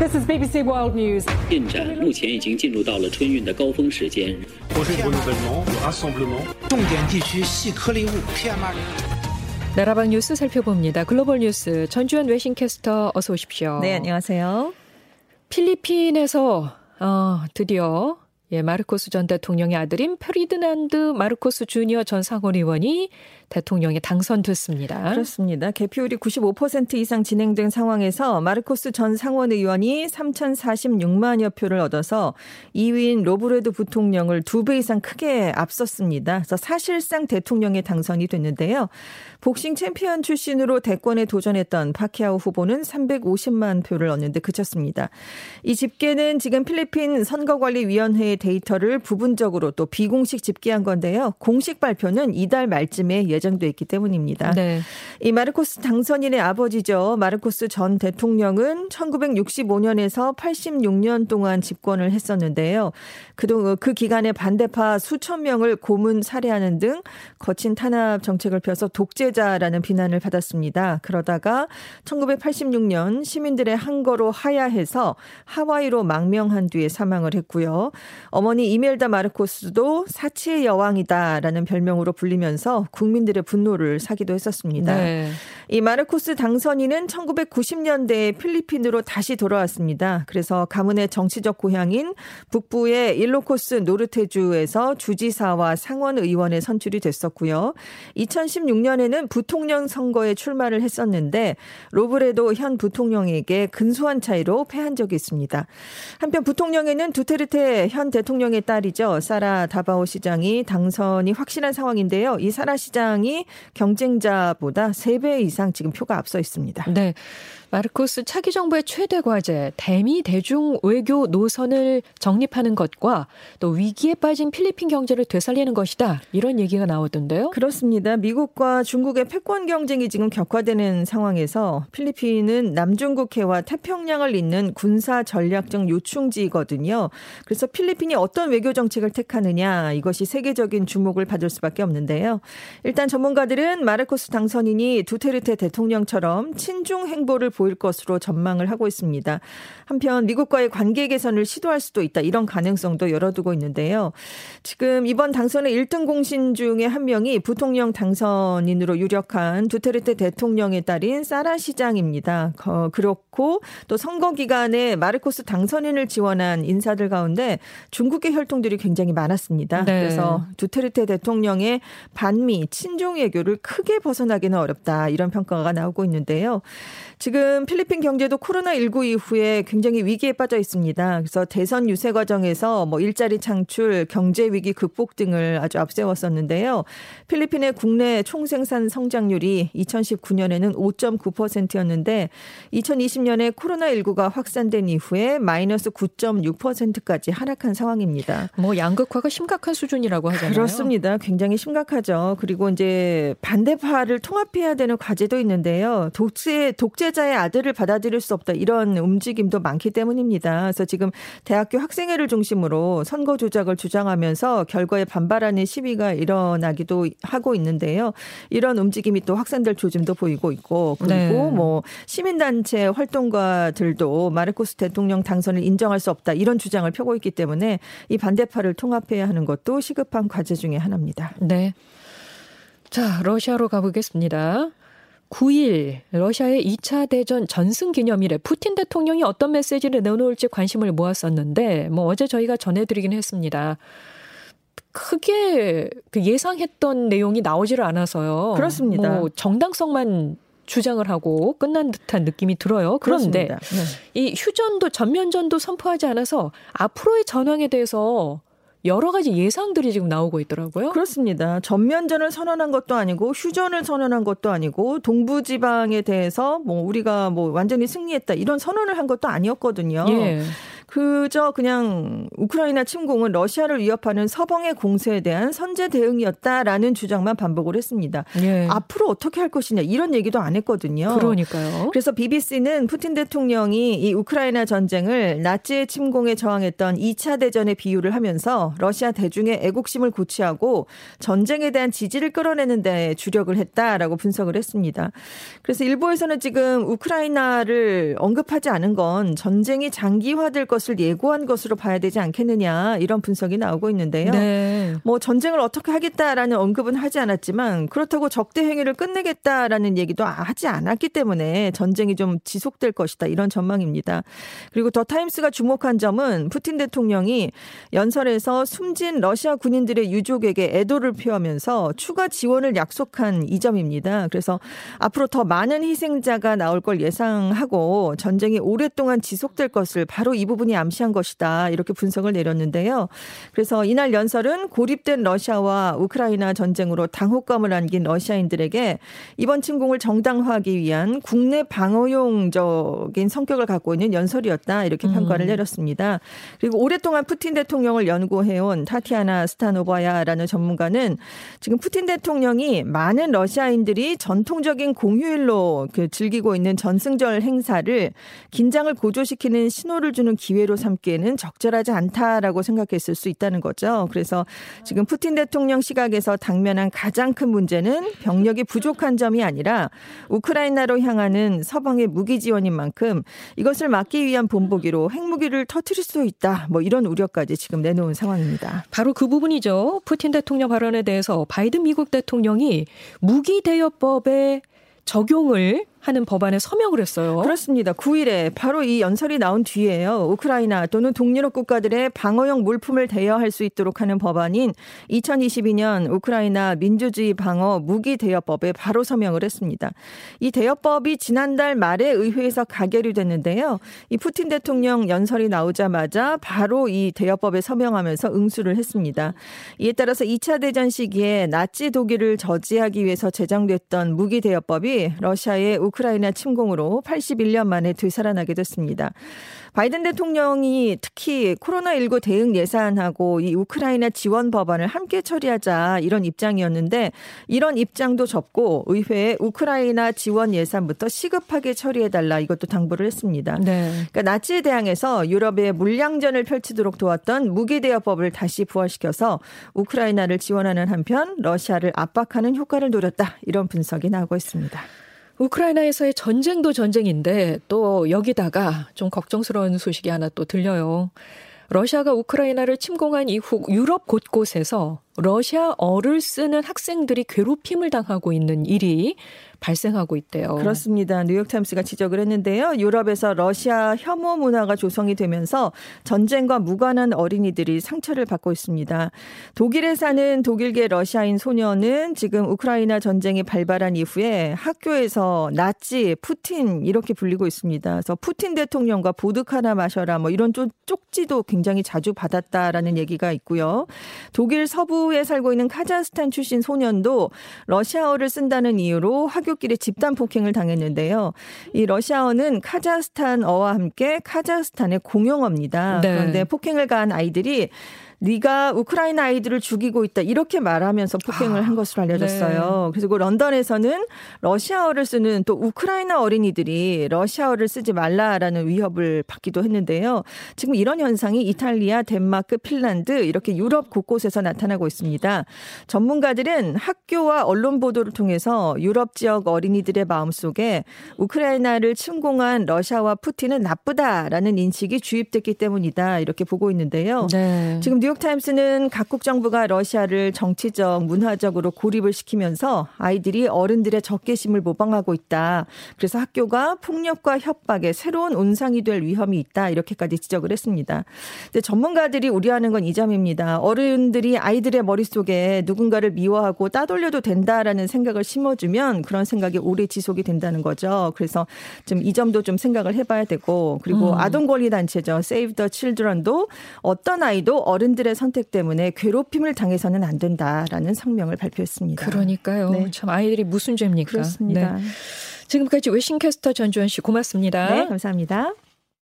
This is BBC World News. 进展目前已经进入到了春运的高峰时间。 projet de renouvellement, de rassemblement. 重点地区细颗粒物 PM2.5。 나라방 뉴스 살펴봅니다. 글로벌 뉴스 전주현 외신캐스터 어서 오십시오. 네, 안녕하세요. 필리핀에서 어, 드디어 예, 마르코스 전 대통령의 아들인 페르디난드 마르코스 주니어 전 상원의원이 대통령에 당선됐습니다. 그렇습니다. 개표율이 95% 이상 진행된 상황에서 마르코스 전 상원 의원이 3,046만여 표를 얻어서 2위인 로브레드 부통령을 두배 이상 크게 앞섰습니다. 그래서 사실상 대통령에 당선이 됐는데요. 복싱 챔피언 출신으로 대권에 도전했던 파키아오 후보는 350만 표를 얻는데 그쳤습니다. 이 집계는 지금 필리핀 선거관리위원회의 데이터를 부분적으로 또 비공식 집계한 건데요. 공식 발표는 이달 말쯤에 예정돼 있기 때문입니다. 네. 이 마르코스 당선인의 아버지죠. 마르코스 전 대통령은 1965년에서 86년 동안 집권을 했었는데요. 그동안 그 기간에 반대파 수천 명을 고문 살해하는 등 거친 탄압 정책을 펴서 독재자라는 비난을 받았습니다. 그러다가 1986년 시민들의 항거로 하야해서 하와이로 망명한 뒤에 사망을 했고요. 어머니 이멜다 마르코스도 사치의 여왕이다라는 별명으로 불리면서 국민들의 분노를 사기도 했었습니다. 네. 이 마르코스 당선인은 1990년대에 필리핀으로 다시 돌아왔습니다. 그래서 가문의 정치적 고향인 북부의 일로코스 노르테주에서 주지사와 상원 의원에 선출이 됐었고요. 2016년에는 부통령 선거에 출마를 했었는데 로브레도 현 부통령에게 근소한 차이로 패한 적이 있습니다. 한편 부통령에는 두테르테 현 대통령 의 딸이죠. 사라 다바오 시장이 당선이 확실한 상황인데요. 이 사라 시장이 경쟁자보다 3배 이상 지금 표가 앞서 있습니다. 네. 마르코스 차기 정부의 최대 과제 대미 대중 외교 노선을 정립하는 것과 또 위기에 빠진 필리핀 경제를 되살리는 것이다. 이런 얘기가 나오던데요. 그렇습니다. 미국과 중국의 패권 경쟁이 지금 격화되는 상황에서 필리핀은 남중국해와 태평양을 잇는 군사 전략적 요충지거든요. 그래서 필리핀이 어떤 외교 정책을 택하느냐 이것이 세계적인 주목을 받을 수밖에 없는데요. 일단 전문가들은 마르코스 당선인이 두테르테 대통령처럼 친중 행보를 보일 것으로 전망을 하고 있습니다. 한편 미국과의 관계 개선을 시도할 수도 있다 이런 가능성도 열어두고 있는데요. 지금 이번 당선의 1등 공신 중에 한 명이 부통령 당선인으로 유력한 두테르테 대통령의 딸인 사라 시장입니다. 어, 그렇고 또 선거 기간에 마르코스 당선인을 지원한 인사들 가운데 중국의 혈통들이 굉장히 많았습니다. 네. 그래서 두테르테 대통령의 반미 친중 외교를 크게 벗어나기는 어렵다 이런 평가가 나오고 있는데요. 지금 필리핀 경제도 코로나19 이후에 굉장히 위기에 빠져 있습니다. 그래서 대선 유세 과정에서 뭐 일자리 창출, 경제 위기 극복 등을 아주 앞세웠었는데요. 필리핀의 국내 총생산 성장률이 2019년에는 5.9%였는데 2020년에 코로나19가 확산된 이후에 마이너스 9.6%까지 하락한 상황입니다. 뭐 양극화가 심각한 수준이라고 하잖아요. 그렇습니다. 굉장히 심각하죠. 그리고 이제 반대파를 통합해야 되는 과제도 있는데요. 독재 독재자의 아들을 받아들일 수 없다 이런 움직임도 많기 때문입니다. 그래서 지금 대학교 학생회를 중심으로 선거 조작을 주장하면서 결과에 반발하는 시위가 일어나기도 하고 있는데요. 이런 움직임이 또 확산될 조짐도 보이고 있고 그리고 네. 뭐 시민단체 활동가들도 마르코스 대통령 당선을 인정할 수 없다 이런 주장을 펴고 있기 때문에 이 반대파를 통합해야 하는 것도 시급한 과제 중의 하나입니다. 네. 자, 러시아로 가보겠습니다. 9일 러시아의 2차 대전 전승 기념일에 푸틴 대통령이 어떤 메시지를 내놓을지 관심을 모았었는데 뭐 어제 저희가 전해드리긴 했습니다. 크게 그 예상했던 내용이 나오지를 않아서요. 그렇습니다. 뭐 정당성만 주장을 하고 끝난 듯한 느낌이 들어요. 그런데. 네. 이 휴전도 전면전도 선포하지 않아서 앞으로의 전황에 대해서 여러 가지 예상들이 지금 나오고 있더라고요. 그렇습니다. 전면전을 선언한 것도 아니고 휴전을 선언한 것도 아니고 동부 지방에 대해서 뭐 우리가 뭐 완전히 승리했다 이런 선언을 한 것도 아니었거든요. 예. 그저 그냥 우크라이나 침공은 러시아를 위협하는 서방의 공세에 대한 선제 대응이었다라는 주장만 반복을 했습니다. 예. 앞으로 어떻게 할 것이냐 이런 얘기도 안 했거든요. 그러니까요. 그래서 BBC는 푸틴 대통령이 이 우크라이나 전쟁을 나치의 침공에 저항했던 2차 대전에 비유를 하면서 러시아 대중의 애국심을 고취하고 전쟁에 대한 지지를 끌어내는 데 주력을 했다라고 분석을 했습니다. 그래서 일부에서는 지금 우크라이나를 언급하지 않은 건 전쟁이 장기화될 것을 예고한 것으로 봐야 되지 않겠느냐 이런 분석이 나오고 있는데요. 네. 뭐 전쟁을 어떻게 하겠다라는 언급은 하지 않았지만 그렇다고 적대 행위를 끝내겠다라는 얘기도 하지 않았기 때문에 전쟁이 좀 지속될 것이다 이런 전망입니다. 그리고 더 타임스가 주목한 점은 푸틴 대통령이 연설에서 숨진 러시아 군인들의 유족에게 애도를 표하면서 추가 지원을 약속한 이 점입니다. 그래서 앞으로 더 많은 희생자가 나올 걸 예상하고 전쟁이 오랫동안 지속될 것을 바로 이 부분이 암시한 것이다. 이렇게 분석을 내렸는데요. 그래서 이날 연설은 고립된 러시아와 우크라이나 전쟁으로 당혹감을 안긴 러시아인들에게 이번 침공을 정당화하기 위한 국내 방어용적인 성격을 갖고 있는 연설이었다. 이렇게 평가를 음. 내렸습니다. 그리고 오랫동안 푸틴 대통령을 연구해온 타티아나 스타노바야라는 전문가는 지금 푸틴 대통령이 많은 러시아인들이 전통적인 공휴일로 그 즐기고 있는 전승절 행사를 긴장을 고조시키는 신호를 주는 기회 로 삼기에는 적절하지 않다라고 생각했을 수 있다는 거죠. 그래서 지금 푸틴 대통령 시각에서 당면한 가장 큰 문제는 병력이 부족한 점이 아니라 우크라이나로 향하는 서방의 무기 지원인 만큼 이것을 막기 위한 본보기로 핵무기를 터트릴 수 있다. 뭐 이런 우려까지 지금 내놓은 상황입니다. 바로 그 부분이죠. 푸틴 대통령 발언에 대해서 바이든 미국 대통령이 무기 대여법의 적용을 하는 법안에 서명을 했어요. 그렇습니다. 9일에 바로 이 연설이 나온 뒤에요. 우크라이나 또는 동유럽 국가들의 방어용 물품을 대여할 수 있도록 하는 법안인 2022년 우크라이나 민주주의 방어 무기 대여법에 바로 서명을 했습니다. 이 대여법이 지난달 말에 의회에서 가결이 됐는데요. 이 푸틴 대통령 연설이 나오자마자 바로 이 대여법에 서명하면서 응수를 했습니다. 이에 따라서 2차 대전 시기에 나치 독일을 저지하기 위해서 제정됐던 무기 대여법이 러시아의 우크라이나 침공으로 81년 만에 되살아나게 됐습니다. 바이든 대통령이 특히 코로나19 대응 예산하고 이 우크라이나 지원 법안을 함께 처리하자 이런 입장이었는데 이런 입장도 접고 의회에 우크라이나 지원 예산부터 시급하게 처리해달라 이것도 당부를 했습니다. 네. 그러니까 나치에 대항해서 유럽의 물량전을 펼치도록 도왔던 무기대여법을 다시 부활시켜서 우크라이나를 지원하는 한편 러시아를 압박하는 효과를 노렸다 이런 분석이 나오고 있습니다. 우크라이나에서의 전쟁도 전쟁인데 또 여기다가 좀 걱정스러운 소식이 하나 또 들려요. 러시아가 우크라이나를 침공한 이후 유럽 곳곳에서 러시아어를 쓰는 학생들이 괴롭힘을 당하고 있는 일이 발생하고 있대요. 그렇습니다. 뉴욕타임스가 지적을 했는데요. 유럽에서 러시아 혐오 문화가 조성이 되면서 전쟁과 무관한 어린이들이 상처를 받고 있습니다. 독일에 사는 독일계 러시아인 소녀는 지금 우크라이나 전쟁이 발발한 이후에 학교에서 나치, 푸틴 이렇게 불리고 있습니다. 그래서 푸틴 대통령과 보드카 하나 마셔라 뭐 이런 쪽지도 굉장히 자주 받았다라는 얘기가 있고요. 독일 서부에 살고 있는 카자흐스탄 출신 소년도 러시아어를 쓴다는 이유로 학교 학교끼리 집단 폭행을 당했는데요. 이 러시아어는 카자흐스탄어와 함께 카자흐스탄의 공용어입니다. 네. 그런데 폭행을 가한 아이들이 네가 우크라이나 아이들을 죽이고 있다 이렇게 말하면서 폭행을 아, 한 것으로 알려졌어요. 네. 그리고 런던에서는 러시아어를 쓰는 또 우크라이나 어린이들이 러시아어를 쓰지 말라라는 위협을 받기도 했는데요. 지금 이런 현상이 이탈리아, 덴마크, 핀란드 이렇게 유럽 곳곳에서 나타나고 있습니다. 전문가들은 학교와 언론 보도를 통해서 유럽 지역 어린이들의 마음속에 우크라이나를 침공한 러시아와 푸틴은 나쁘다라는 인식이 주입됐기 때문이다 이렇게 보고 있는데요. 네. 지금 뉴 뉴욕타임스는 각국 정부가 러시아를 정치적, 문화적으로 고립을 시키면서 아이들이 어른들의 적개심을 모방하고 있다. 그래서 학교가 폭력과 협박의 새로운 온상이 될 위험이 있다. 이렇게까지 지적을 했습니다. 근데 전문가들이 우려하는 건 이 점입니다. 어른들이 아이들의 머릿속에 누군가를 미워하고 따돌려도 된다라는 생각을 심어주면 그런 생각이 오래 지속이 된다는 거죠. 그래서 좀 이 점도 좀 생각을 해봐야 되고 그리고 음. 아동 권리 단체죠. Save the Children도 어떤 아이도 어른들 본인들의 선택 때문에 괴롭힘을 당해서는 안 된다라는 성명을 발표했습니다. 그러니까요. 네. 참 아이들이 무슨 죄입니까? 그렇습니다. 네. 지금까지 웨싱캐스터 전주현 씨 고맙습니다. 네, 감사합니다.